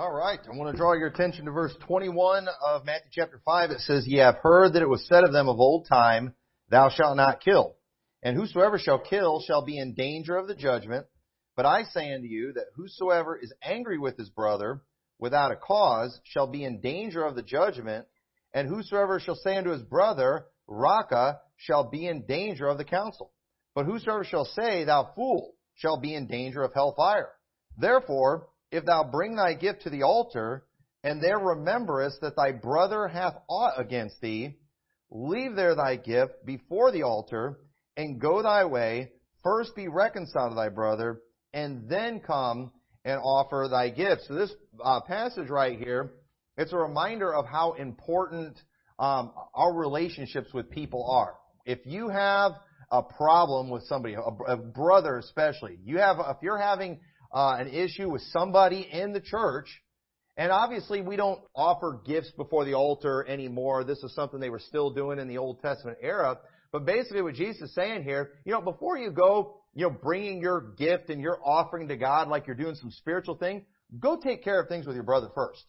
All right. I want to draw your attention to verse 21 of Matthew chapter 5. It says, Ye have heard that it was said of them of old time, Thou shalt not kill. And whosoever shall kill shall be in danger of the judgment. But I say unto you that whosoever is angry with his brother without a cause shall be in danger of the judgment. And whosoever shall say unto his brother, Raca, shall be in danger of the council. But whosoever shall say, Thou fool, shall be in danger of hell fire. Therefore, if thou bring thy gift to the altar, and there rememberest that thy brother hath aught against thee, leave there thy gift before the altar, and go thy way. First be reconciled to thy brother, and then come and offer thy gift. So this uh, passage right here, it's a reminder of how important um, our relationships with people are. If you have a problem with somebody, a, a brother especially, you have, if you're having uh, an issue with somebody in the church, and obviously we don't offer gifts before the altar anymore. This is something they were still doing in the Old Testament era. But basically what Jesus is saying here, you know, before you go, you know, bringing your gift and your offering to God like you're doing some spiritual thing, go take care of things with your brother first.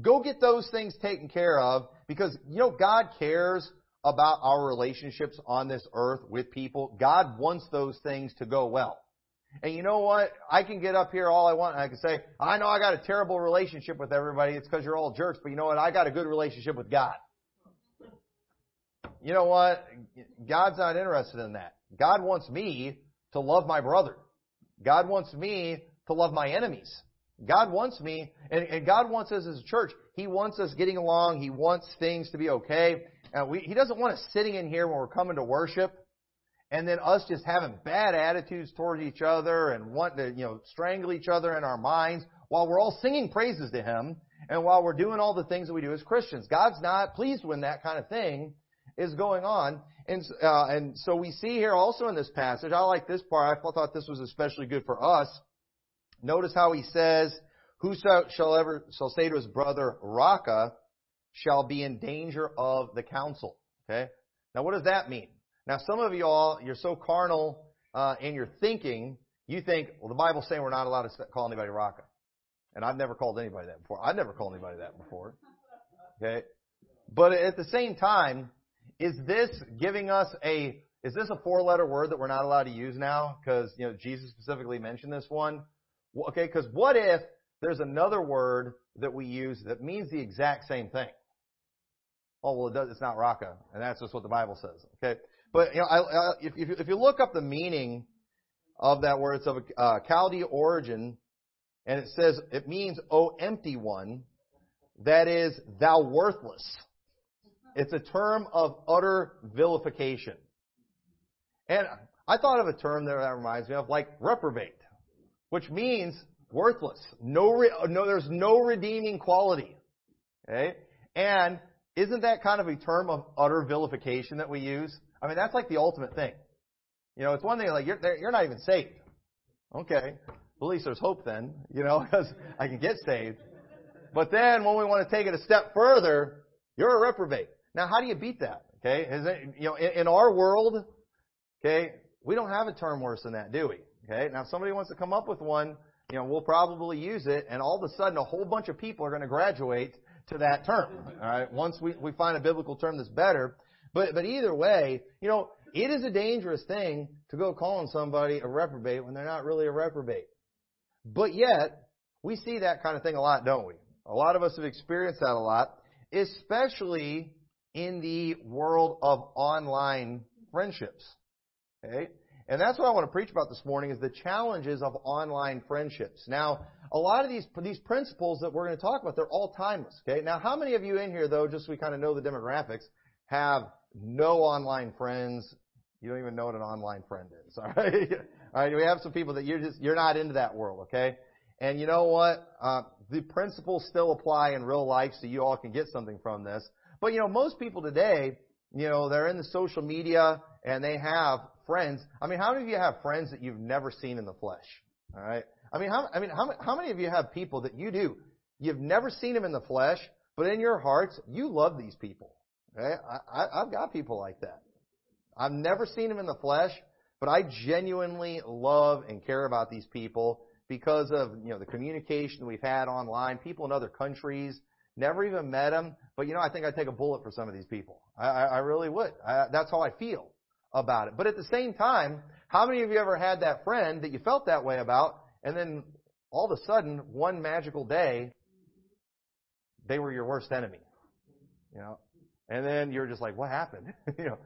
Go get those things taken care of because, you know, God cares about our relationships on this earth with people. God wants those things to go well. And you know what? I can get up here all I want and I can say, I know I got a terrible relationship with everybody. It's because you're all jerks. But you know what? I got a good relationship with God. You know what? God's not interested in that. God wants me to love my brother. God wants me to love my enemies. God wants me, and, and God wants us as a church. He wants us getting along. He wants things to be okay. And we, he doesn't want us sitting in here when we're coming to worship and then us just having bad attitudes towards each other and wanting to, you know, strangle each other in our minds while we're all singing praises to Him and while we're doing all the things that we do as Christians. God's not pleased when that kind of thing is going on. And, uh, and so we see here also in this passage, I like this part, I thought this was especially good for us. Notice how he says, Whoso shall ever shall say to his brother, Raca, shall be in danger of the council. Okay? Now what does that mean? Now, some of you all, you're so carnal uh, in your thinking, you think, well, the Bible's saying we're not allowed to call anybody Raca. And I've never called anybody that before. I've never called anybody that before. Okay? But at the same time, is this giving us a, is this a four letter word that we're not allowed to use now? Because, you know, Jesus specifically mentioned this one. Okay, because what if there's another word that we use that means the exact same thing? Oh, well, it does, it's not Raca. And that's just what the Bible says. Okay? But you know, I, I, if, if you look up the meaning of that word, it's of a uh, Chaldee origin, and it says it means "O empty one," that is, thou worthless. It's a term of utter vilification. And I thought of a term there that reminds me of like reprobate, which means worthless. No, re- no, there's no redeeming quality. Okay? And isn't that kind of a term of utter vilification that we use? I mean, that's like the ultimate thing. You know, it's one thing like you're you're not even saved. Okay, at least there's hope then. You know, because I can get saved. But then when we want to take it a step further, you're a reprobate. Now, how do you beat that? Okay, is it, you know, in, in our world, okay, we don't have a term worse than that, do we? Okay, now if somebody wants to come up with one, you know, we'll probably use it, and all of a sudden, a whole bunch of people are going to graduate to that term. All right, once we we find a biblical term that's better. But, but either way, you know, it is a dangerous thing to go calling somebody a reprobate when they're not really a reprobate. But yet, we see that kind of thing a lot, don't we? A lot of us have experienced that a lot, especially in the world of online friendships. Okay? And that's what I want to preach about this morning is the challenges of online friendships. Now, a lot of these these principles that we're going to talk about, they're all timeless. Okay? Now, how many of you in here, though, just so we kind of know the demographics, have no online friends. You don't even know what an online friend is. All right. all right. We have some people that you're just you're not into that world. Okay. And you know what? Uh, the principles still apply in real life, so you all can get something from this. But you know, most people today, you know, they're in the social media and they have friends. I mean, how many of you have friends that you've never seen in the flesh? All right. I mean, how, I mean, how, how many of you have people that you do? You've never seen them in the flesh, but in your hearts, you love these people. Okay? I, I, I've got people like that. I've never seen them in the flesh, but I genuinely love and care about these people because of, you know, the communication we've had online, people in other countries, never even met them, but you know, I think I'd take a bullet for some of these people. I, I, I really would. I, that's how I feel about it. But at the same time, how many of you ever had that friend that you felt that way about, and then all of a sudden, one magical day, they were your worst enemy? You know, and then you're just like, what happened? you know,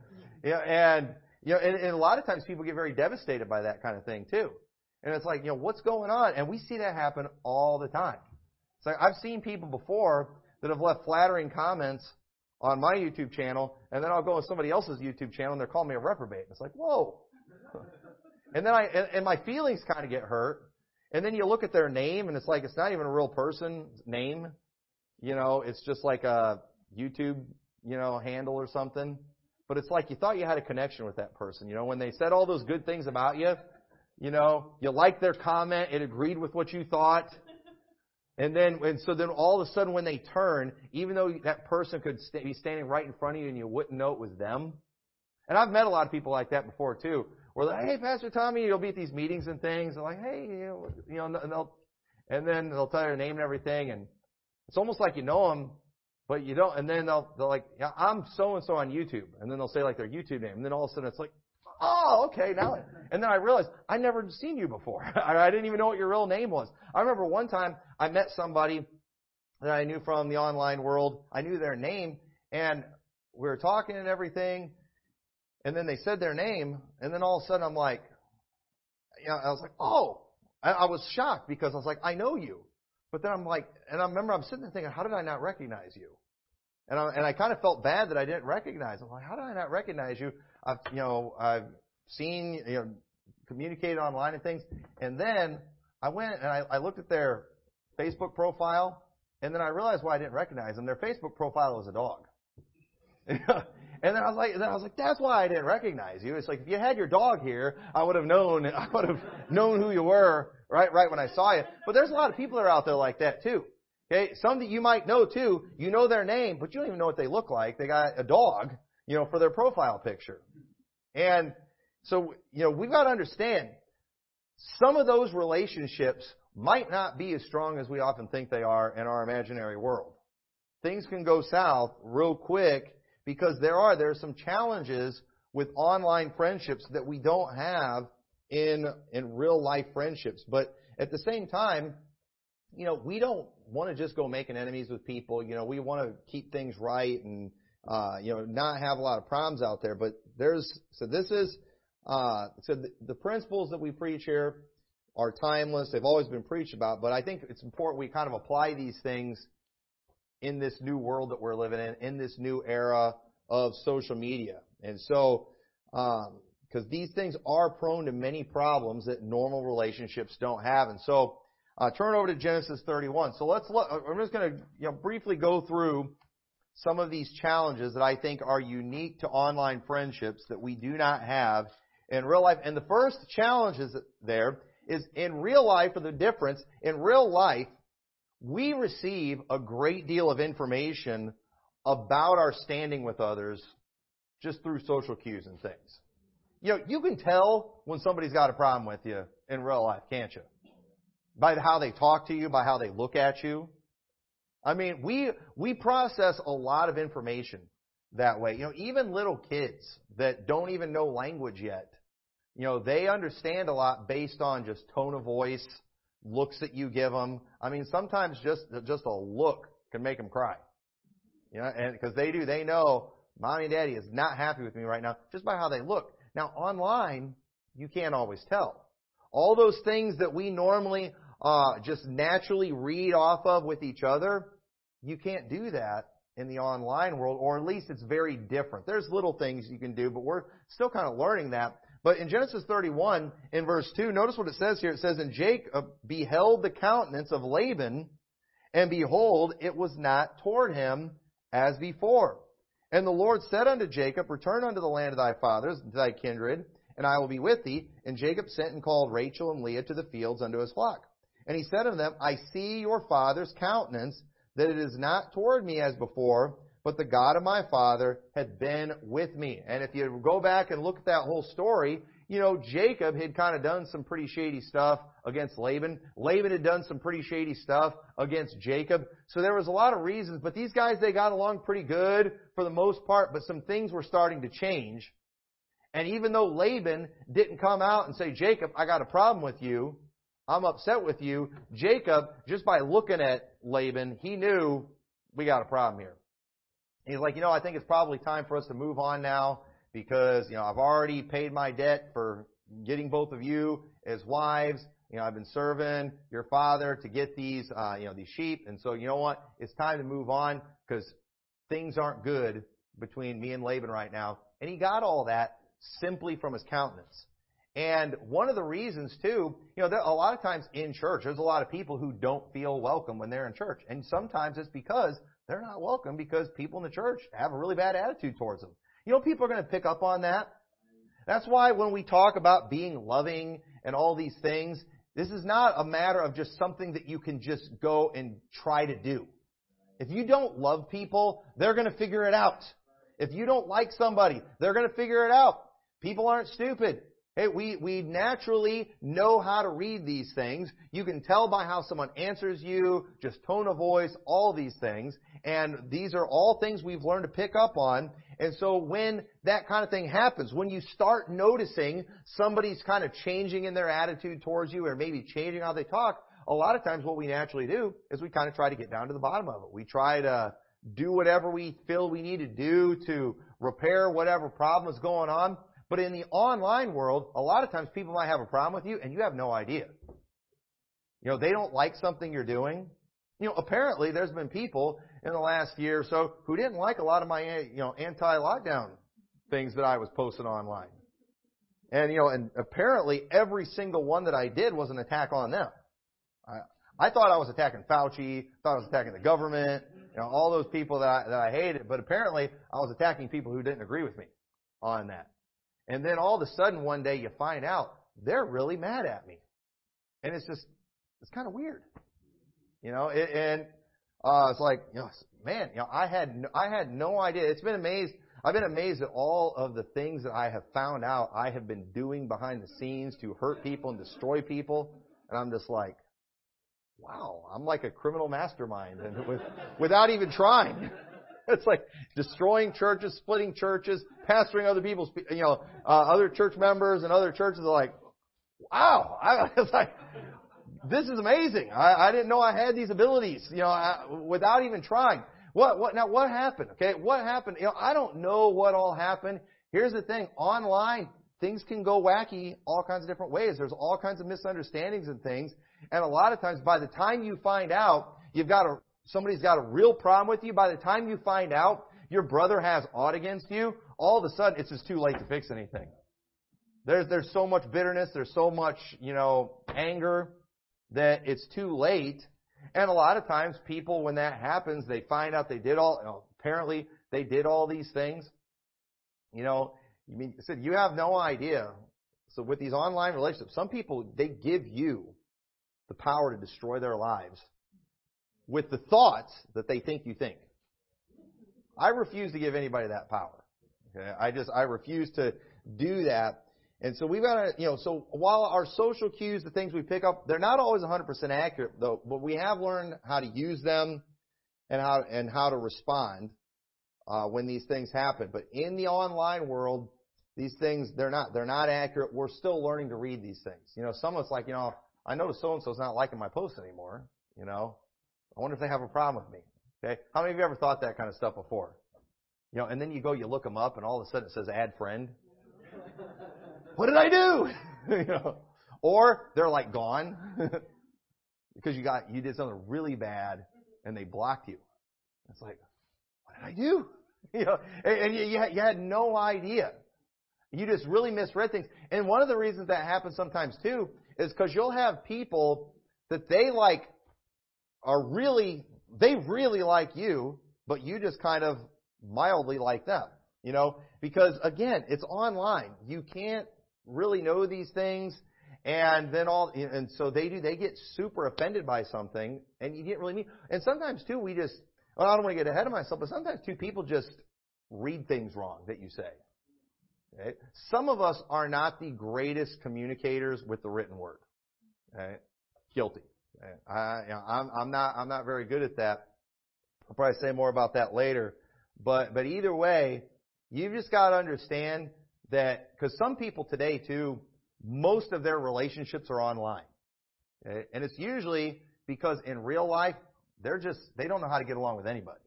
yeah, and you know, and, and a lot of times people get very devastated by that kind of thing too. And it's like, you know, what's going on? And we see that happen all the time. It's like I've seen people before that have left flattering comments on my YouTube channel, and then I'll go on somebody else's YouTube channel and they're calling me a reprobate. It's like, whoa. and then I and, and my feelings kind of get hurt. And then you look at their name and it's like it's not even a real person's name. You know, it's just like a YouTube, you know, handle or something. But it's like you thought you had a connection with that person. You know, when they said all those good things about you, you know, you liked their comment, it agreed with what you thought. And then, and so then all of a sudden when they turn, even though that person could st- be standing right in front of you and you wouldn't know it was them. And I've met a lot of people like that before too. Where they're like, hey, Pastor Tommy, you'll be at these meetings and things. They're like, hey, you know, you know, and they'll, and then they'll tell you their name and everything. And it's almost like you know them, but you don't. And then they'll, they're like, yeah, I'm so and so on YouTube. And then they'll say like their YouTube name. And then all of a sudden it's like, oh, okay, now. And then I realized I never seen you before. I didn't even know what your real name was. I remember one time I met somebody that I knew from the online world. I knew their name, and we were talking and everything. And then they said their name, and then all of a sudden I'm like, know, I was like, oh, I, I was shocked because I was like, I know you. But then I'm like, and I remember I'm sitting there thinking, how did I not recognize you? And I, and I kind of felt bad that I didn't recognize. I'm like, how did I not recognize you? I've, you know, I've seen, you know, communicated online and things. And then I went and I, I looked at their Facebook profile, and then I realized why I didn't recognize them. Their Facebook profile was a dog. and then I was like, then I was like, that's why I didn't recognize you. It's like if you had your dog here, I would have known, I would have known who you were right, right when I saw you. But there's a lot of people that are out there like that too. Okay, some that you might know too. You know their name, but you don't even know what they look like. They got a dog, you know, for their profile picture. And so, you know, we've got to understand some of those relationships might not be as strong as we often think they are in our imaginary world. Things can go south real quick because there are there are some challenges with online friendships that we don't have in in real life friendships. But at the same time, you know, we don't want to just go making enemies with people. You know, we want to keep things right and uh, you know not have a lot of problems out there. But there's so this is uh, so the, the principles that we preach here are timeless. They've always been preached about, but I think it's important we kind of apply these things in this new world that we're living in, in this new era of social media. And so, because um, these things are prone to many problems that normal relationships don't have. And so, uh, turn over to Genesis 31. So let's look, I'm just going to you know, briefly go through some of these challenges that I think are unique to online friendships that we do not have in real life. And the first challenge is there is in real life, or the difference, in real life, we receive a great deal of information about our standing with others just through social cues and things. You know, you can tell when somebody's got a problem with you in real life, can't you? By how they talk to you, by how they look at you. I mean, we, we process a lot of information that way. You know, even little kids that don't even know language yet, you know, they understand a lot based on just tone of voice, looks that you give them. I mean, sometimes just just a look can make them cry. You know, and because they do, they know mommy and daddy is not happy with me right now just by how they look. Now, online, you can't always tell. All those things that we normally uh, just naturally read off of with each other, you can't do that in the online world, or at least it's very different. There's little things you can do, but we're still kind of learning that. But in Genesis 31, in verse 2, notice what it says here. It says, And Jacob beheld the countenance of Laban, and behold, it was not toward him as before. And the Lord said unto Jacob, Return unto the land of thy fathers, to thy kindred, and I will be with thee. And Jacob sent and called Rachel and Leah to the fields unto his flock. And he said unto them, I see your father's countenance, that it is not toward me as before, but the God of my father had been with me. And if you go back and look at that whole story, you know, Jacob had kind of done some pretty shady stuff against Laban. Laban had done some pretty shady stuff against Jacob. So there was a lot of reasons, but these guys, they got along pretty good for the most part, but some things were starting to change. And even though Laban didn't come out and say, Jacob, I got a problem with you, I'm upset with you, Jacob, just by looking at Laban, he knew we got a problem here. He's like, you know, I think it's probably time for us to move on now because, you know, I've already paid my debt for getting both of you as wives. You know, I've been serving your father to get these, uh, you know, these sheep. And so, you know what? It's time to move on because things aren't good between me and Laban right now. And he got all that simply from his countenance. And one of the reasons too, you know, a lot of times in church, there's a lot of people who don't feel welcome when they're in church. And sometimes it's because they're not welcome because people in the church have a really bad attitude towards them. You know, people are going to pick up on that. That's why when we talk about being loving and all these things, this is not a matter of just something that you can just go and try to do. If you don't love people, they're going to figure it out. If you don't like somebody, they're going to figure it out. People aren't stupid. Hey, we, we naturally know how to read these things. You can tell by how someone answers you, just tone of voice, all these things. And these are all things we've learned to pick up on. And so when that kind of thing happens, when you start noticing somebody's kind of changing in their attitude towards you or maybe changing how they talk, a lot of times what we naturally do is we kind of try to get down to the bottom of it. We try to do whatever we feel we need to do to repair whatever problem is going on. But in the online world, a lot of times people might have a problem with you and you have no idea. You know, they don't like something you're doing. You know, apparently there's been people in the last year or so who didn't like a lot of my, you know, anti-lockdown things that I was posting online. And, you know, and apparently every single one that I did was an attack on them. I, I thought I was attacking Fauci, thought I was attacking the government, you know, all those people that I, that I hated, but apparently I was attacking people who didn't agree with me on that. And then all of a sudden one day you find out they're really mad at me. And it's just, it's kind of weird. You know, it, and, uh, it's like, you know, man, you know, I had, no, I had no idea. It's been amazed. I've been amazed at all of the things that I have found out I have been doing behind the scenes to hurt people and destroy people. And I'm just like, wow, I'm like a criminal mastermind and with, without even trying. It's like destroying churches, splitting churches, pastoring other people's, you know, uh, other church members and other churches are like, wow. I was like, this is amazing. I, I didn't know I had these abilities, you know, I, without even trying. What, what, now what happened? Okay, what happened? You know, I don't know what all happened. Here's the thing. Online, things can go wacky all kinds of different ways. There's all kinds of misunderstandings and things. And a lot of times by the time you find out, you've got a somebody's got a real problem with you, by the time you find out your brother has aught against you, all of a sudden it's just too late to fix anything. There's, there's so much bitterness, there's so much, you know, anger that it's too late. And a lot of times people, when that happens, they find out they did all, you know, apparently they did all these things. You know, you mean, said you have no idea. So with these online relationships, some people, they give you the power to destroy their lives with the thoughts that they think you think. I refuse to give anybody that power. Okay? I just, I refuse to do that. And so we've got to, you know, so while our social cues, the things we pick up, they're not always 100% accurate though, but we have learned how to use them and how, and how to respond, uh, when these things happen. But in the online world, these things, they're not, they're not accurate. We're still learning to read these things. You know, someone's like, you know, I notice so and so's not liking my post anymore. You know, I wonder if they have a problem with me. Okay? How many of you ever thought that kind of stuff before? You know, and then you go, you look them up, and all of a sudden it says add friend. what did I do? you know, or they're like gone because you got you did something really bad and they blocked you. It's like, what did I do? You know, and, and you, you, had, you had no idea. You just really misread things. And one of the reasons that happens sometimes too is because you'll have people that they like are really, they really like you, but you just kind of mildly like them. You know, because again, it's online. You can't really know these things. And then all, and so they do, they get super offended by something and you didn't really mean, and sometimes too, we just, well, I don't want to get ahead of myself, but sometimes too, people just read things wrong that you say. Okay? Some of us are not the greatest communicators with the written word. Okay? Guilty. I, you know, I'm, I'm not, I'm not very good at that. I'll probably say more about that later. But, but either way, you've just got to understand that, because some people today too, most of their relationships are online. Okay? And it's usually because in real life, they're just, they don't know how to get along with anybody.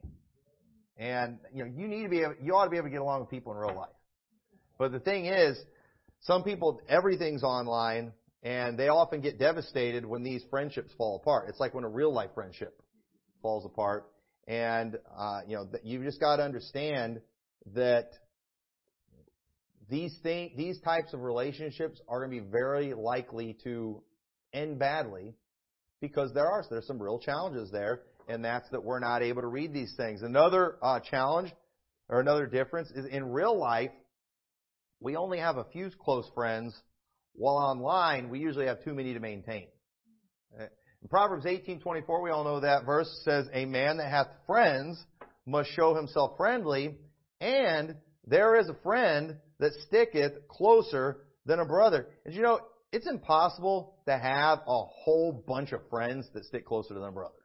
And, you know, you need to be able, you ought to be able to get along with people in real life. But the thing is, some people, everything's online, and they often get devastated when these friendships fall apart. It's like when a real life friendship falls apart. And, uh, you know, you've just got to understand that these things, these types of relationships are going to be very likely to end badly because there are there's some real challenges there, and that's that we're not able to read these things. Another uh, challenge or another difference is in real life, we only have a few close friends, while online we usually have too many to maintain. Uh, in Proverbs 18:24, we all know that verse says, "A man that hath friends must show himself friendly, and there is a friend that sticketh closer than a brother." And you know, it's impossible to have a whole bunch of friends that stick closer than a brother.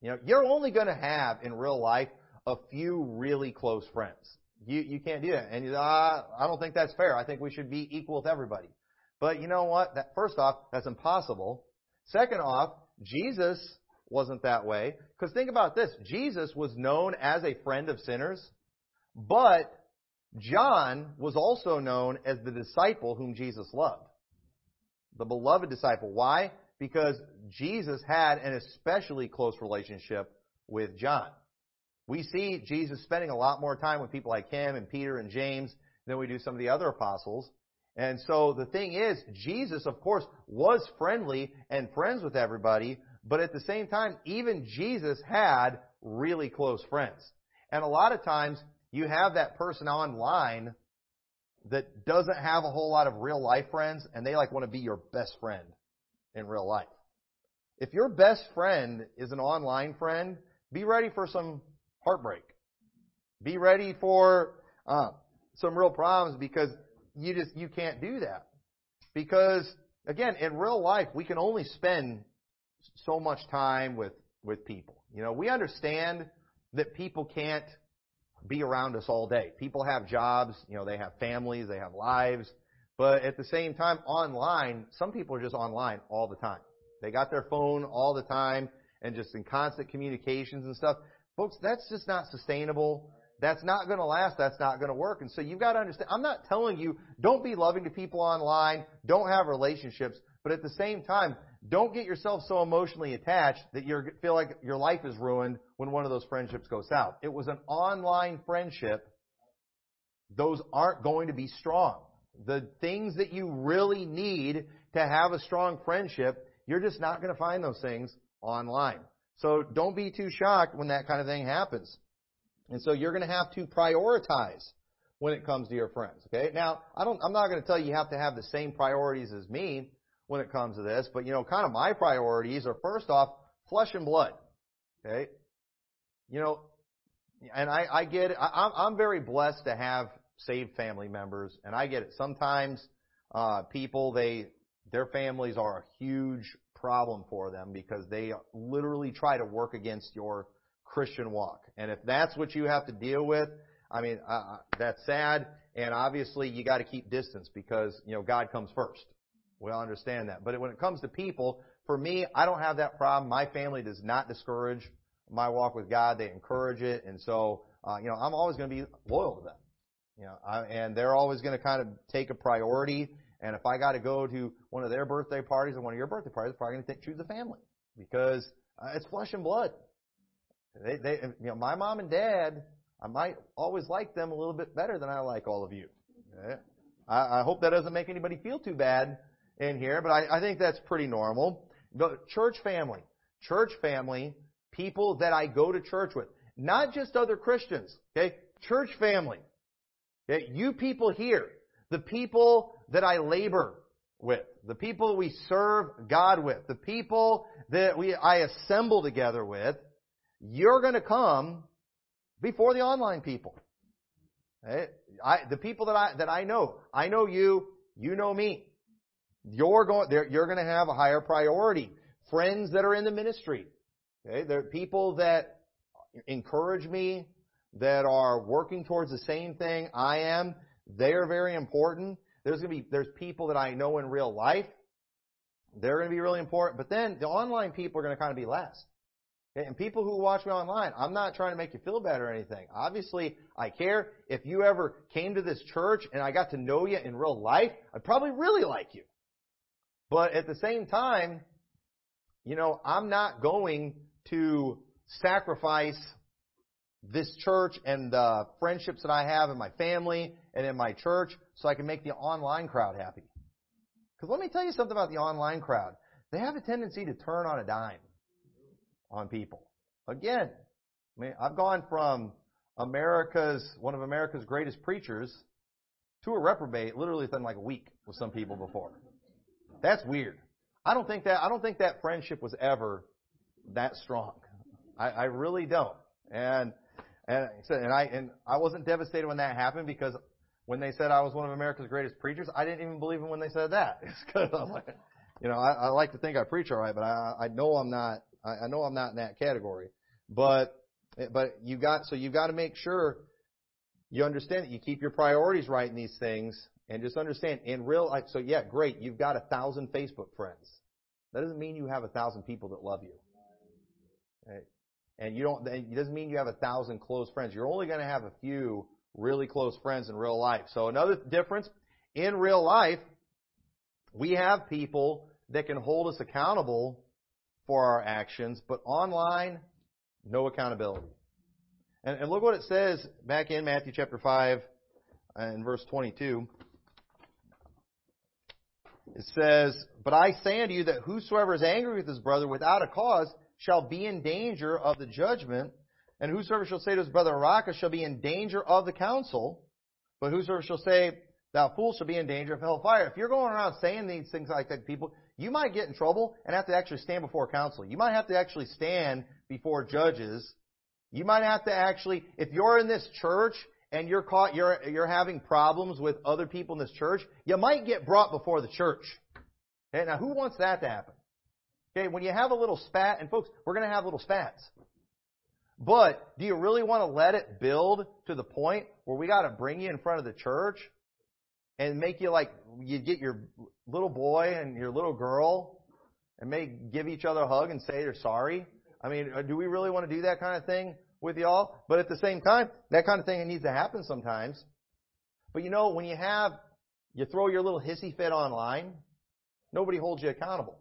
You know, you're only going to have in real life a few really close friends. You you can't do that. And you, uh, I don't think that's fair. I think we should be equal with everybody. But you know what? That first off, that's impossible. Second off, Jesus wasn't that way. Because think about this: Jesus was known as a friend of sinners, but John was also known as the disciple whom Jesus loved, the beloved disciple. Why? Because Jesus had an especially close relationship with John. We see Jesus spending a lot more time with people like him and Peter and James than we do some of the other apostles. And so the thing is, Jesus, of course, was friendly and friends with everybody, but at the same time, even Jesus had really close friends. And a lot of times, you have that person online that doesn't have a whole lot of real life friends, and they like want to be your best friend in real life. If your best friend is an online friend, be ready for some heartbreak. Be ready for uh, some real problems because you just you can't do that. Because again, in real life, we can only spend so much time with with people. You know, we understand that people can't be around us all day. People have jobs, you know, they have families, they have lives, but at the same time, online, some people are just online all the time. They got their phone all the time and just in constant communications and stuff. Folks, that's just not sustainable. That's not going to last. That's not going to work. And so you've got to understand, I'm not telling you, don't be loving to people online, don't have relationships, but at the same time, don't get yourself so emotionally attached that you feel like your life is ruined when one of those friendships goes south. It was an online friendship. Those aren't going to be strong. The things that you really need to have a strong friendship, you're just not going to find those things online. So don't be too shocked when that kind of thing happens. And so you're going to have to prioritize when it comes to your friends. Okay. Now, I don't, I'm not going to tell you you have to have the same priorities as me when it comes to this, but you know, kind of my priorities are first off, flesh and blood. Okay. You know, and I, I get. I, I'm very blessed to have saved family members, and I get it. Sometimes, uh, people, they, their families are a huge problem for them because they literally try to work against your Christian walk. And if that's what you have to deal with, I mean, uh, that's sad. And obviously, you got to keep distance because you know God comes first. We all understand that. But when it comes to people, for me, I don't have that problem. My family does not discourage my walk with God; they encourage it, and so uh, you know, I'm always going to be loyal to them. You know, I, and they're always going to kind of take a priority and if I got to go to one of their birthday parties or one of your birthday parties, I'm probably going to choose the family because uh, it's flesh and blood. They, they, you know, my mom and dad, I might always like them a little bit better than I like all of you. Okay? I, I hope that doesn't make anybody feel too bad in here, but I, I think that's pretty normal. But church family, church family, people that I go to church with, not just other Christians. Okay, church family. Okay, you people here, the people that I labor with, the people we serve God with, the people that we, I assemble together with, you're going to come before the online people. Okay? I, the people that I, that I know, I know you, you know me. You're going, you're going to have a higher priority. Friends that are in the ministry. Okay? There are people that encourage me, that are working towards the same thing I am. They're very important. There's going to be, there's people that I know in real life. They're going to be really important. But then the online people are going to kind of be less. And people who watch me online, I'm not trying to make you feel bad or anything. Obviously, I care. If you ever came to this church and I got to know you in real life, I'd probably really like you. But at the same time, you know, I'm not going to sacrifice this church and the friendships that I have in my family and in my church so I can make the online crowd happy. Because let me tell you something about the online crowd. They have a tendency to turn on a dime on people. Again, I mean, I've gone from America's, one of America's greatest preachers to a reprobate literally within like a week with some people before. That's weird. I don't think that, I don't think that friendship was ever that strong. I, I really don't. And, and, and I, and I wasn't devastated when that happened because when they said I was one of America's greatest preachers, I didn't even believe them when they said that. It's I'm like, you know, I, I like to think I preach all right, but I, I know I'm not, I, I know I'm not in that category. But, but you got, so you've got to make sure you understand that you keep your priorities right in these things and just understand in real life. So yeah, great. You've got a thousand Facebook friends. That doesn't mean you have a thousand people that love you. Right? And you don't, it doesn't mean you have a thousand close friends. You're only going to have a few really close friends in real life. So another difference, in real life, we have people that can hold us accountable for our actions, but online, no accountability. And, and look what it says back in Matthew chapter 5 and verse 22. It says, But I say unto you that whosoever is angry with his brother without a cause shall be in danger of the judgment, and whosoever shall say to his brother Raca shall be in danger of the council, but whosoever shall say, Thou fool shall be in danger of hellfire. If you're going around saying these things like that to people, you might get in trouble and have to actually stand before council. You might have to actually stand before judges. You might have to actually, if you're in this church and you're caught, you're, you're having problems with other people in this church, you might get brought before the church. Okay, now who wants that to happen? Okay, when you have a little spat, and folks, we're going to have little spats. But do you really want to let it build to the point where we got to bring you in front of the church and make you like you get your little boy and your little girl and may give each other a hug and say they're sorry? I mean, uh, do we really want to do that kind of thing with y'all? But at the same time, that kind of thing needs to happen sometimes. But you know, when you have you throw your little hissy fit online, nobody holds you accountable.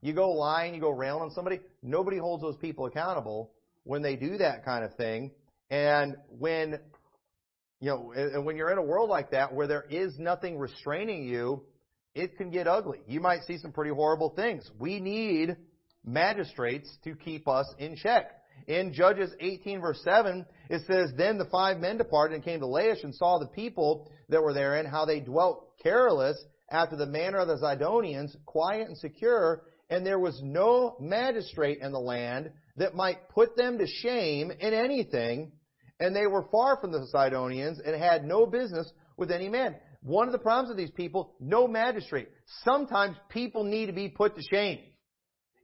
You go lying, you go railing on somebody, nobody holds those people accountable when they do that kind of thing. And when, you know, and when you're in a world like that where there is nothing restraining you, it can get ugly. You might see some pretty horrible things. We need magistrates to keep us in check. In Judges 18 verse 7, it says, Then the five men departed and came to Laish and saw the people that were therein, how they dwelt careless after the manner of the Zidonians, quiet and secure, and there was no magistrate in the land that might put them to shame in anything, and they were far from the Zidonians and had no business with any man. One of the problems of these people, no magistrate. Sometimes people need to be put to shame.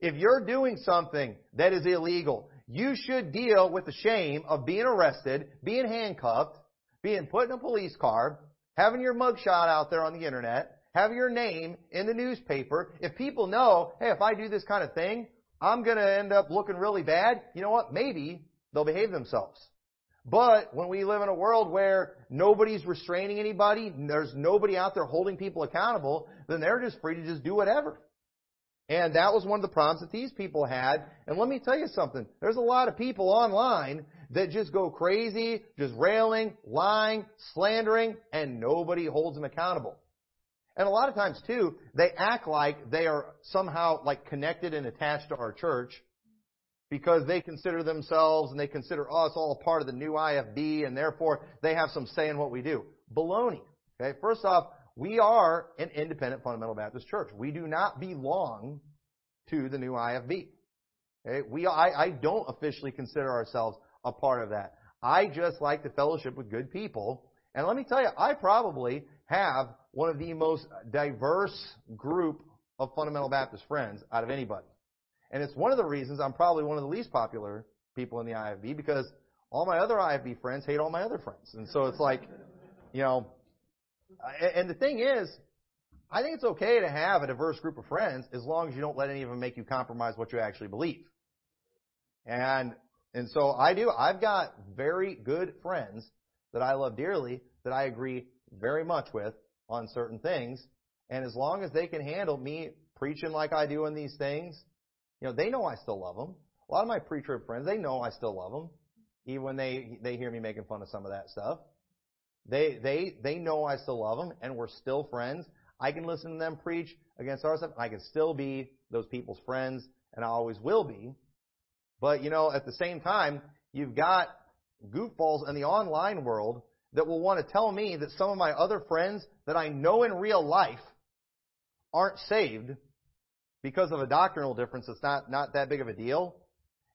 If you're doing something that is illegal, you should deal with the shame of being arrested, being handcuffed, being put in a police car, having your mugshot out there on the internet, have your name in the newspaper. If people know, hey, if I do this kind of thing, I'm going to end up looking really bad, you know what? Maybe they'll behave themselves. But when we live in a world where nobody's restraining anybody, there's nobody out there holding people accountable, then they're just free to just do whatever. And that was one of the problems that these people had. And let me tell you something. There's a lot of people online that just go crazy, just railing, lying, slandering, and nobody holds them accountable. And a lot of times too, they act like they are somehow like connected and attached to our church because they consider themselves and they consider us all part of the new IFB and therefore they have some say in what we do. Baloney. Okay. First off, we are an independent fundamental Baptist church. We do not belong to the new IFB. Okay. We, I, I don't officially consider ourselves a part of that. I just like to fellowship with good people. And let me tell you, I probably have one of the most diverse group of fundamental Baptist friends out of anybody. And it's one of the reasons I'm probably one of the least popular people in the IFB because all my other IFB friends hate all my other friends. And so it's like, you know, and the thing is, I think it's okay to have a diverse group of friends as long as you don't let any of them make you compromise what you actually believe. And and so I do. I've got very good friends that I love dearly that I agree very much with on certain things. And as long as they can handle me preaching like I do in these things, you know, they know I still love them. A lot of my pre-trib friends, they know I still love them, even when they they hear me making fun of some of that stuff. They they they know I still love them, and we're still friends. I can listen to them preach against our stuff, and I can still be those people's friends, and I always will be. But you know, at the same time, you've got goofballs in the online world that will want to tell me that some of my other friends that I know in real life aren't saved because of a doctrinal difference that's not, not that big of a deal.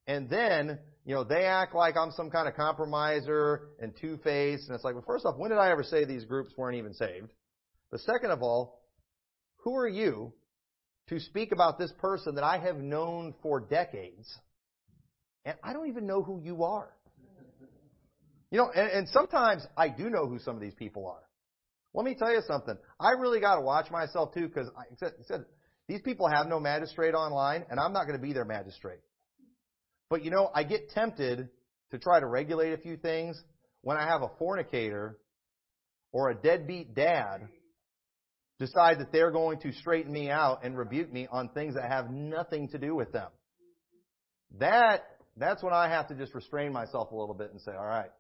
And then, you know, they act like I'm some kind of compromiser and two-faced. And it's like, well, first off, when did I ever say these groups weren't even saved? But second of all, who are you to speak about this person that I have known for decades? And I don't even know who you are. You know, and, and sometimes I do know who some of these people are. Let me tell you something. I really got to watch myself too because I said, said these people have no magistrate online, and I'm not going to be their magistrate. But you know, I get tempted to try to regulate a few things when I have a fornicator or a deadbeat dad decide that they're going to straighten me out and rebuke me on things that have nothing to do with them. That that's when I have to just restrain myself a little bit and say, all right,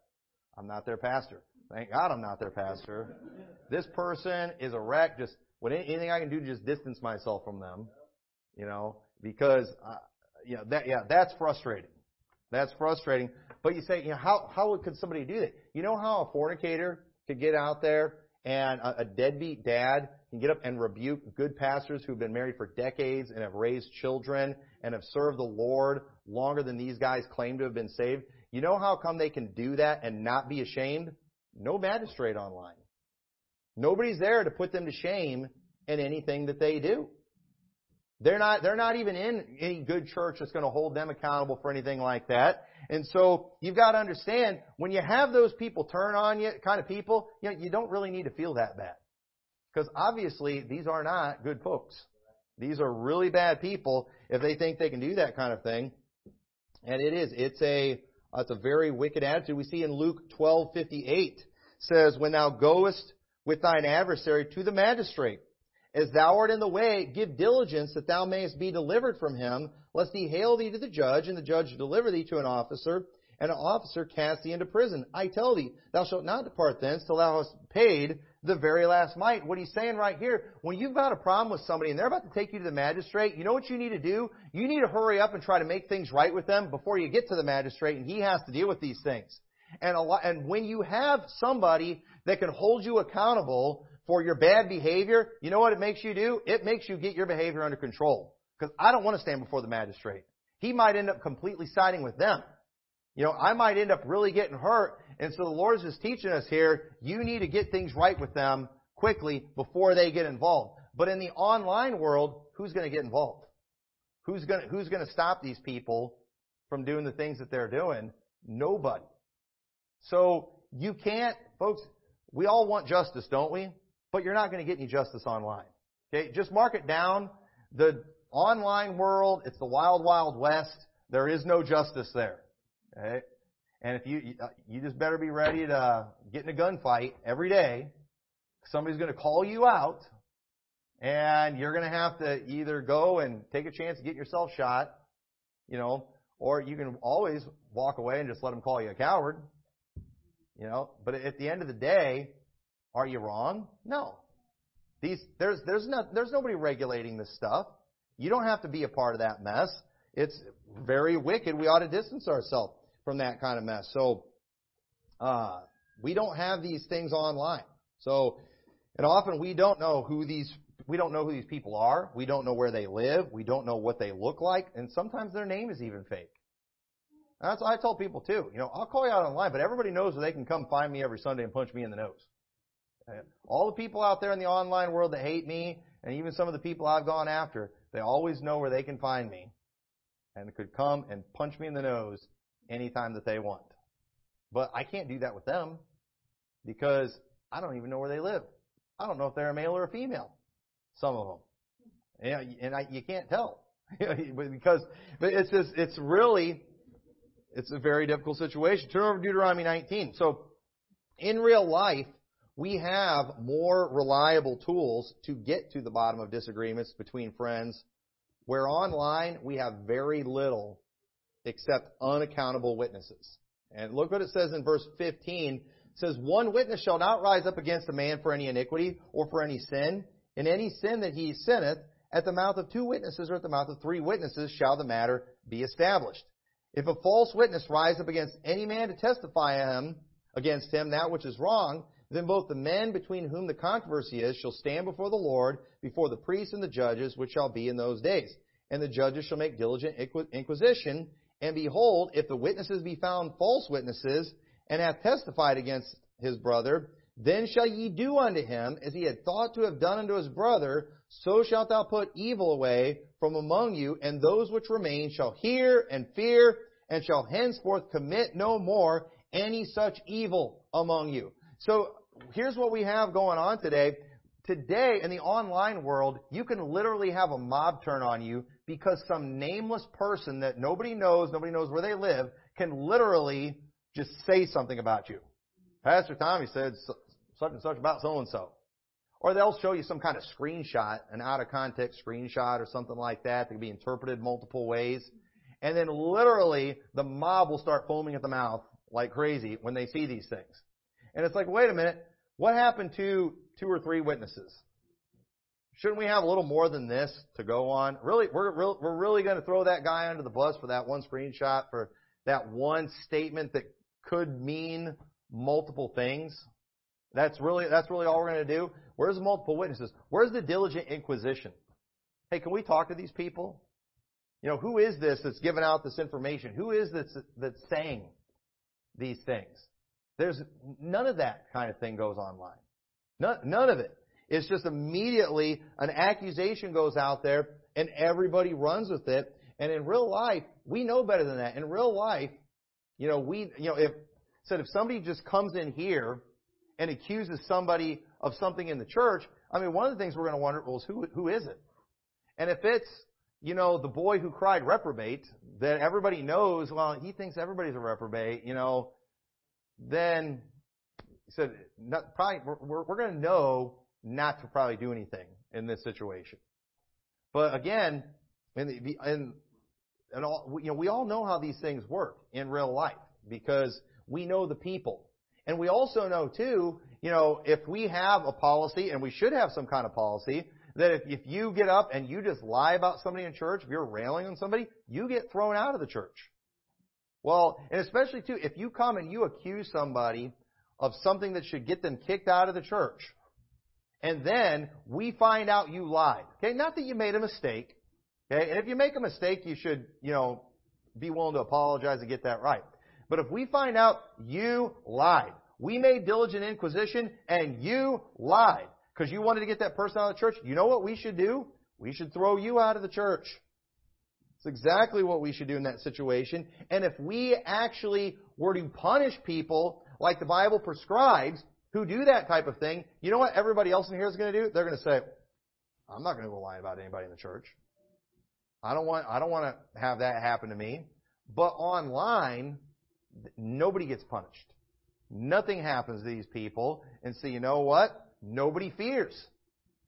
I'm not their pastor. Thank God I'm not their pastor. This person is a wreck. Just what anything I can do to just distance myself from them, you know, because uh, know that yeah that's frustrating. That's frustrating. But you say, you know, how how could somebody do that? You know how a fornicator could get out there and a, a deadbeat dad can get up and rebuke good pastors who've been married for decades and have raised children and have served the Lord longer than these guys claim to have been saved. You know how come they can do that and not be ashamed? No magistrate online. Nobody's there to put them to shame in anything that they do. They're not, they're not even in any good church that's going to hold them accountable for anything like that. And so you've got to understand when you have those people turn on you, kind of people, you know, you don't really need to feel that bad. Because obviously these are not good folks. These are really bad people if they think they can do that kind of thing. And it is. It's a, it's a very wicked attitude. We see in Luke 12:58 says, "When thou goest with thine adversary to the magistrate, as thou art in the way, give diligence that thou mayest be delivered from him, lest he hail thee to the judge, and the judge deliver thee to an officer, and an officer cast thee into prison. I tell thee, thou shalt not depart thence till thou hast paid the very last mite. What he's saying right here, when you've got a problem with somebody and they're about to take you to the magistrate, you know what you need to do? You need to hurry up and try to make things right with them before you get to the magistrate and he has to deal with these things. And a lot, and when you have somebody that can hold you accountable for your bad behavior, you know what it makes you do? It makes you get your behavior under control. Because I don't want to stand before the magistrate. He might end up completely siding with them. You know, I might end up really getting hurt. And so the Lord is just teaching us here, you need to get things right with them quickly before they get involved. But in the online world, who's going to get involved? Who's going to, who's going to stop these people from doing the things that they're doing? Nobody. So you can't, folks, we all want justice, don't we? but you're not going to get any justice online. Okay, just mark it down. The online world, it's the wild, wild west. There is no justice there. And if you uh, you just better be ready to get in a gunfight every day. Somebody's going to call you out, and you're going to have to either go and take a chance to get yourself shot, you know, or you can always walk away and just let them call you a coward. You know, but at the end of the day, are you wrong? No. These, there's, there's, not, there's nobody regulating this stuff. You don't have to be a part of that mess. It's very wicked. We ought to distance ourselves from that kind of mess. So, uh, we don't have these things online. So, and often we don't know who these, we don't know who these people are. We don't know where they live. We don't know what they look like. And sometimes their name is even fake. that's what I tell people too. You know, I'll call you out online, but everybody knows where they can come find me every Sunday and punch me in the nose. All the people out there in the online world that hate me, and even some of the people I've gone after, they always know where they can find me and could come and punch me in the nose anytime that they want. But I can't do that with them because I don't even know where they live. I don't know if they're a male or a female. Some of them. Yeah, and I, you can't tell because but it's just it's really it's a very difficult situation. Turn over to Deuteronomy 19. So in real life, we have more reliable tools to get to the bottom of disagreements between friends, where online we have very little except unaccountable witnesses. And look what it says in verse 15. It says, One witness shall not rise up against a man for any iniquity or for any sin. In any sin that he sinneth, at the mouth of two witnesses or at the mouth of three witnesses shall the matter be established. If a false witness rise up against any man to testify him against him that which is wrong, then both the men between whom the controversy is shall stand before the Lord, before the priests and the judges, which shall be in those days. And the judges shall make diligent inquisition. And behold, if the witnesses be found false witnesses, and hath testified against his brother, then shall ye do unto him as he had thought to have done unto his brother, so shalt thou put evil away from among you, and those which remain shall hear and fear, and shall henceforth commit no more any such evil among you. So here's what we have going on today. Today, in the online world, you can literally have a mob turn on you because some nameless person that nobody knows, nobody knows where they live, can literally just say something about you. Pastor Tommy said such and such about so and so. Or they'll show you some kind of screenshot, an out of context screenshot or something like that that can be interpreted multiple ways. And then literally the mob will start foaming at the mouth like crazy when they see these things. And it's like, wait a minute, what happened to two or three witnesses? Shouldn't we have a little more than this to go on? Really, we're, we're really going to throw that guy under the bus for that one screenshot, for that one statement that could mean multiple things? That's really, that's really all we're going to do? Where's the multiple witnesses? Where's the diligent inquisition? Hey, can we talk to these people? You know, who is this that's giving out this information? Who is this that's saying these things? There's none of that kind of thing goes online. None, none of it. It's just immediately an accusation goes out there and everybody runs with it. And in real life, we know better than that. In real life, you know, we, you know, if, said if somebody just comes in here and accuses somebody of something in the church, I mean, one of the things we're going to wonder, well, is who, who is it? And if it's, you know, the boy who cried reprobate, that everybody knows, well, he thinks everybody's a reprobate, you know, then not, probably, we're, we're going to know not to probably do anything in this situation. But again, in, the, in, in all, you know, we all know how these things work in real life because we know the people. And we also know too, you know, if we have a policy, and we should have some kind of policy, that if, if you get up and you just lie about somebody in church, if you're railing on somebody, you get thrown out of the church. Well, and especially too, if you come and you accuse somebody of something that should get them kicked out of the church, and then we find out you lied. Okay, not that you made a mistake. Okay, and if you make a mistake, you should, you know, be willing to apologize and get that right. But if we find out you lied, we made diligent inquisition and you lied because you wanted to get that person out of the church, you know what we should do? We should throw you out of the church. It's exactly what we should do in that situation. And if we actually were to punish people like the Bible prescribes who do that type of thing, you know what everybody else in here is going to do? They're going to say, I'm not going to go lie about anybody in the church. I don't want, I don't want to have that happen to me. But online, nobody gets punished. Nothing happens to these people. And so you know what? Nobody fears.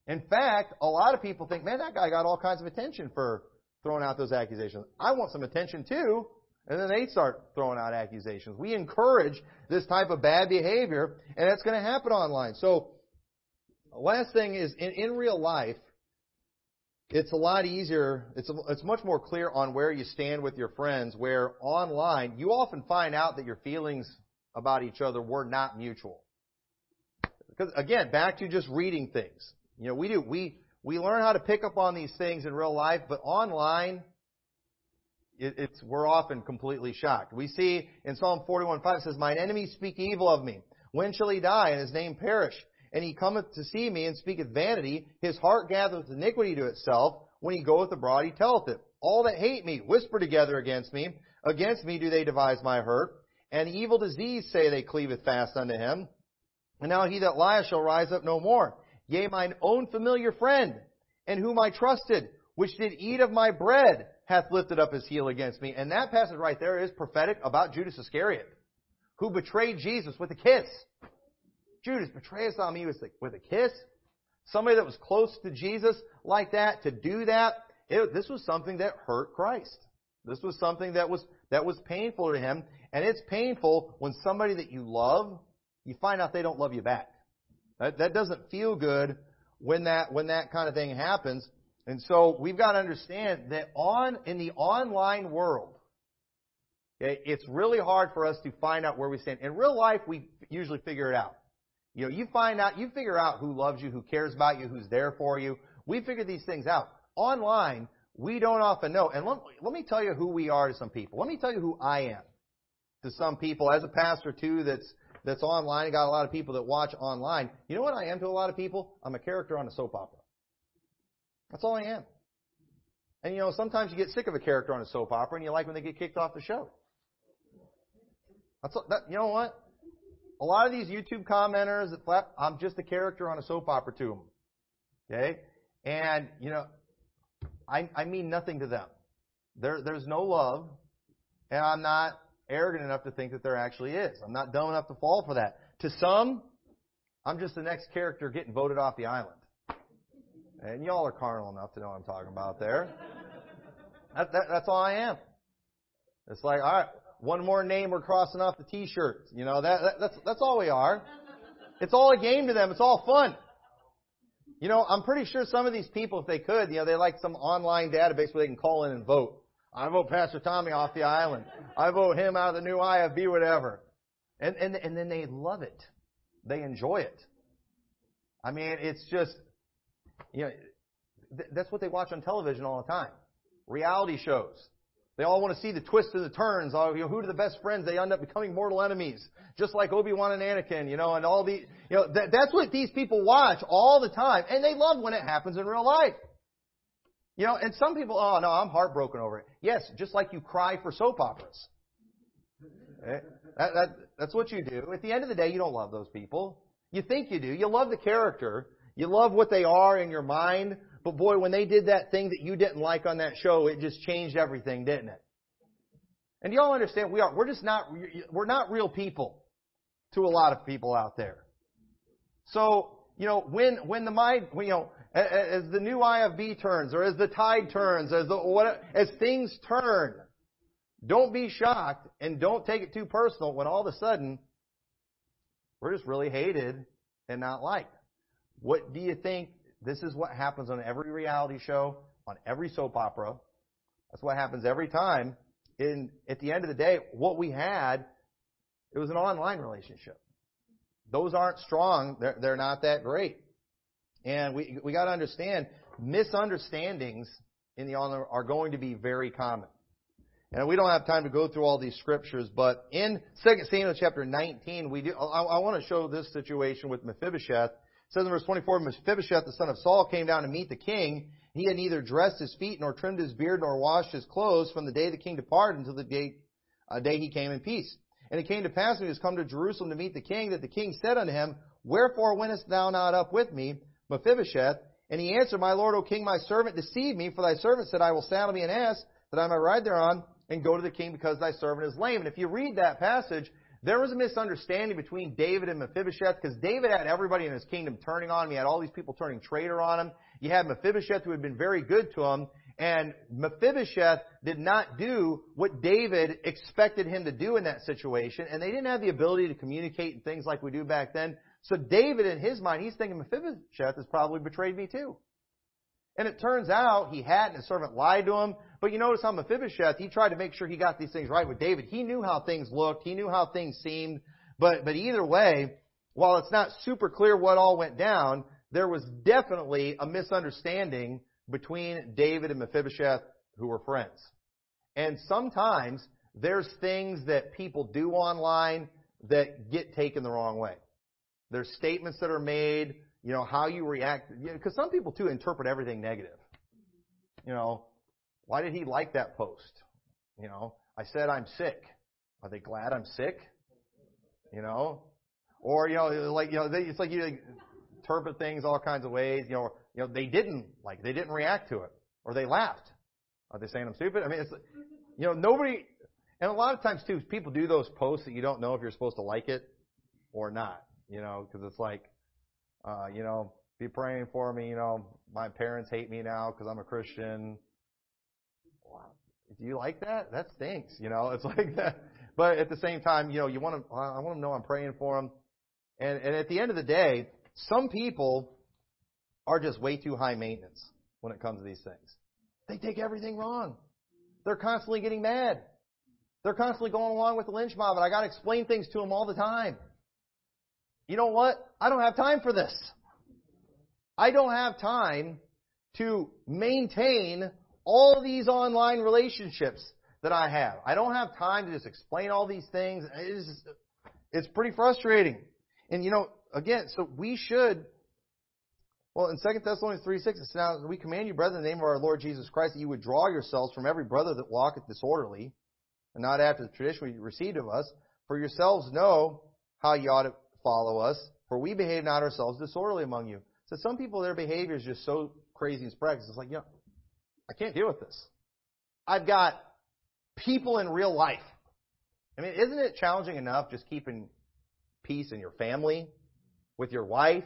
In fact, a lot of people think, man, that guy got all kinds of attention for throwing out those accusations. I want some attention too. And then they start throwing out accusations. We encourage this type of bad behavior, and that's going to happen online. So, last thing is, in, in real life, it's a lot easier, it's, a, it's much more clear on where you stand with your friends, where online, you often find out that your feelings about each other were not mutual. Because again, back to just reading things. You know, we do, we, we learn how to pick up on these things in real life, but online, it, it's, we're often completely shocked. We see in Psalm 41:5 it says, Mine enemies speak evil of me. When shall he die and his name perish? And he cometh to see me and speaketh vanity. His heart gathereth iniquity to itself. When he goeth abroad, he telleth it. All that hate me whisper together against me. Against me do they devise my hurt. And evil disease say they cleaveth fast unto him. And now he that lieth shall rise up no more. Yea, mine own familiar friend, and whom I trusted, which did eat of my bread, hath lifted up his heel against me. And that passage right there is prophetic about Judas Iscariot, who betrayed Jesus with a kiss. Judas, betrayest on me with a kiss? Somebody that was close to Jesus like that, to do that, it, this was something that hurt Christ. This was something that was, that was painful to him. And it's painful when somebody that you love, you find out they don't love you back. That, that doesn't feel good when that, when that kind of thing happens. And so we've got to understand that on, in the online world, it's really hard for us to find out where we stand. In real life, we usually figure it out. You know, you find out, you figure out who loves you, who cares about you, who's there for you. We figure these things out. Online, we don't often know. And let, let me tell you who we are to some people. Let me tell you who I am to some people. As a pastor too, that's that's online. I got a lot of people that watch online. You know what I am to a lot of people? I'm a character on a soap opera. That's all I am. And you know, sometimes you get sick of a character on a soap opera, and you like when they get kicked off the show. That's that. You know what? A lot of these YouTube commenters that flap, I'm just a character on a soap opera to them. Okay, and you know, I I mean nothing to them. There there's no love, and I'm not arrogant enough to think that there actually is. I'm not dumb enough to fall for that. To some, I'm just the next character getting voted off the island. And y'all are carnal enough to know what I'm talking about there. That, that, that's all I am. It's like, all right, one more name we're crossing off the T-shirt. You know, that, that, that's that's all we are. It's all a game to them. It's all fun. You know, I'm pretty sure some of these people, if they could, you know, they like some online database where they can call in and vote. I vote Pastor Tommy off the island. I vote him out of the new IFB, whatever. And, and, and then they love it. They enjoy it. I mean, it's just, you know, th- that's what they watch on television all the time. Reality shows. They all want to see the twists and the turns. Oh, you know, who are the best friends? They end up becoming mortal enemies, just like Obi Wan and Anakin. You know, and all the, you know, that, that's what these people watch all the time, and they love when it happens in real life. You know, and some people, oh no, I'm heartbroken over it. Yes, just like you cry for soap operas. Eh, that, that, that's what you do. At the end of the day, you don't love those people. You think you do. You love the character. You love what they are in your mind. But boy, when they did that thing that you didn't like on that show, it just changed everything, didn't it? And y'all understand we are, we're just not, we're not real people to a lot of people out there. So, you know, when, when the mind, you know, as the new IFB turns, or as the tide turns, as the, what, as things turn, don't be shocked and don't take it too personal when all of a sudden we're just really hated and not liked. What do you think? This is what happens on every reality show, on every soap opera. That's what happens every time. In at the end of the day, what we had, it was an online relationship. Those aren't strong. They're, they're not that great. And we we got to understand misunderstandings in the online are going to be very common. And we don't have time to go through all these scriptures, but in 2 Samuel chapter 19, we do, I, I want to show this situation with Mephibosheth. Says in verse 24, Mephibosheth, the son of Saul, came down to meet the king. He had neither dressed his feet, nor trimmed his beard, nor washed his clothes from the day the king departed until the day, uh, day he came in peace. And it came to pass when he was come to Jerusalem to meet the king, that the king said unto him, Wherefore wentest thou not up with me? Mephibosheth. And he answered, My lord, O king, my servant deceived me, for thy servant said, I will saddle me an ass, that I might ride thereon, and go to the king, because thy servant is lame. And if you read that passage, there was a misunderstanding between David and Mephibosheth, because David had everybody in his kingdom turning on him. He had all these people turning traitor on him. You had Mephibosheth, who had been very good to him, and Mephibosheth did not do what David expected him to do in that situation, and they didn't have the ability to communicate and things like we do back then. So David, in his mind, he's thinking Mephibosheth has probably betrayed me too. And it turns out he hadn't. His servant lied to him. But you notice how Mephibosheth, he tried to make sure he got these things right with David. He knew how things looked. He knew how things seemed. But, but either way, while it's not super clear what all went down, there was definitely a misunderstanding between David and Mephibosheth who were friends. And sometimes there's things that people do online that get taken the wrong way. There's statements that are made, you know, how you react. Because you know, some people too interpret everything negative. You know, why did he like that post? You know, I said I'm sick. Are they glad I'm sick? You know, or you know, like you know, they, it's like you interpret things all kinds of ways. You know, you know, they didn't like, they didn't react to it, or they laughed. Are they saying I'm stupid? I mean, it's you know, nobody. And a lot of times too, people do those posts that you don't know if you're supposed to like it or not. You know, because it's like, Uh, you know, be praying for me. You know, my parents hate me now because I'm a Christian. Wow. Do you like that? That stinks. You know, it's like that. But at the same time, you know, you want to, I want to know I'm praying for them. And, and at the end of the day, some people are just way too high maintenance when it comes to these things. They take everything wrong. They're constantly getting mad. They're constantly going along with the lynch mob, and I got to explain things to them all the time. You know what? I don't have time for this. I don't have time to maintain all these online relationships that I have. I don't have time to just explain all these things. It's, just, it's pretty frustrating. And you know, again, so we should, well, in 2 Thessalonians 3 6, it says, Now we command you, brethren, in the name of our Lord Jesus Christ, that you would draw yourselves from every brother that walketh disorderly, and not after the tradition we received of us, for yourselves know how you ought to follow us, for we behave not ourselves disorderly among you. So some people, their behavior is just so crazy and sporadic. It's like, you know, I can't deal with this. I've got people in real life. I mean, isn't it challenging enough just keeping peace in your family, with your wife,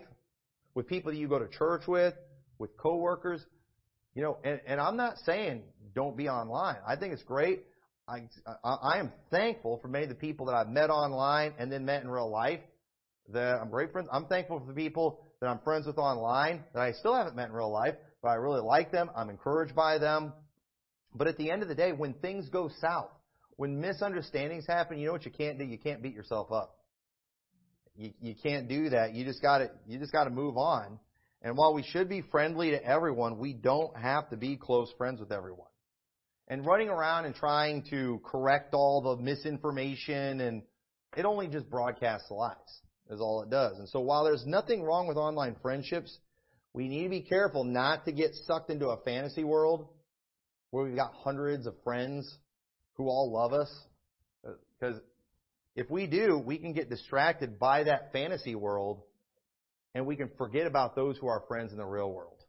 with people that you go to church with, with coworkers? You know, and, and I'm not saying don't be online. I think it's great. I, I, I am thankful for many of the people that I've met online and then met in real life that I'm great friends. I'm thankful for the people that I'm friends with online that I still haven't met in real life, but I really like them. I'm encouraged by them. But at the end of the day, when things go south, when misunderstandings happen, you know what you can't do? You can't beat yourself up. You, you can't do that. You just gotta, you just gotta move on. And while we should be friendly to everyone, we don't have to be close friends with everyone. And running around and trying to correct all the misinformation and it only just broadcasts lies is all it does. And so while there's nothing wrong with online friendships, we need to be careful not to get sucked into a fantasy world where we've got hundreds of friends who all love us. Uh, because if we do, we can get distracted by that fantasy world and we can forget about those who are friends in the real world.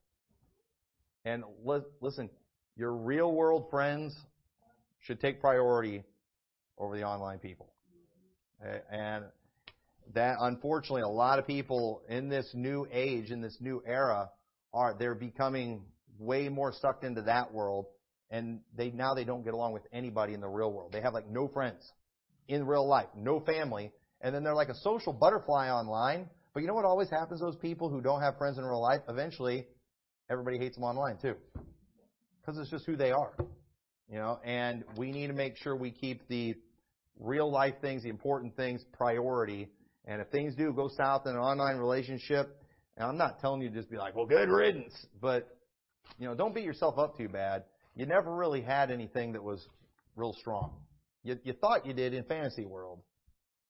And listen, your real world friends should take priority over the online people. And that unfortunately a lot of people in this new age, in this new era, are they're becoming way more sucked into that world and they now they don't get along with anybody in the real world. They have like no friends in real life, no family, and then they're like a social butterfly online. But you know what always happens to those people who don't have friends in real life? Eventually, everybody hates them online too. Because it's just who they are. You know, and we need to make sure we keep the real life things, the important things, priority and if things do go south in an online relationship, and I'm not telling you to just be like, well, good riddance, but you know, don't beat yourself up too bad. You never really had anything that was real strong. You, you thought you did in fantasy world,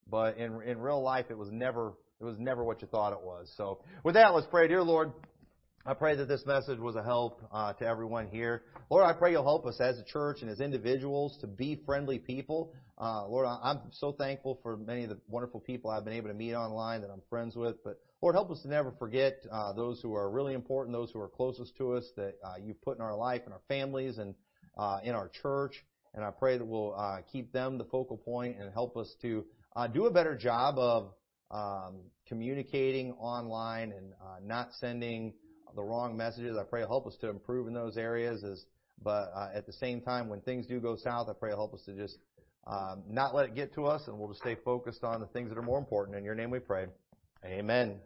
but in in real life, it was never it was never what you thought it was. So, with that, let's pray, dear Lord. I pray that this message was a help uh, to everyone here. Lord, I pray you'll help us as a church and as individuals to be friendly people. Uh, Lord, I'm so thankful for many of the wonderful people I've been able to meet online that I'm friends with. But Lord, help us to never forget uh, those who are really important, those who are closest to us that uh, you've put in our life, and our families, and uh, in our church. And I pray that we'll uh, keep them the focal point and help us to do a better job of um, communicating online and not sending the wrong messages. I pray help us to improve in those areas. As, but uh, at the same time, when things do go south, I pray help us to just um, not let it get to us, and we'll just stay focused on the things that are more important. In your name we pray. Amen.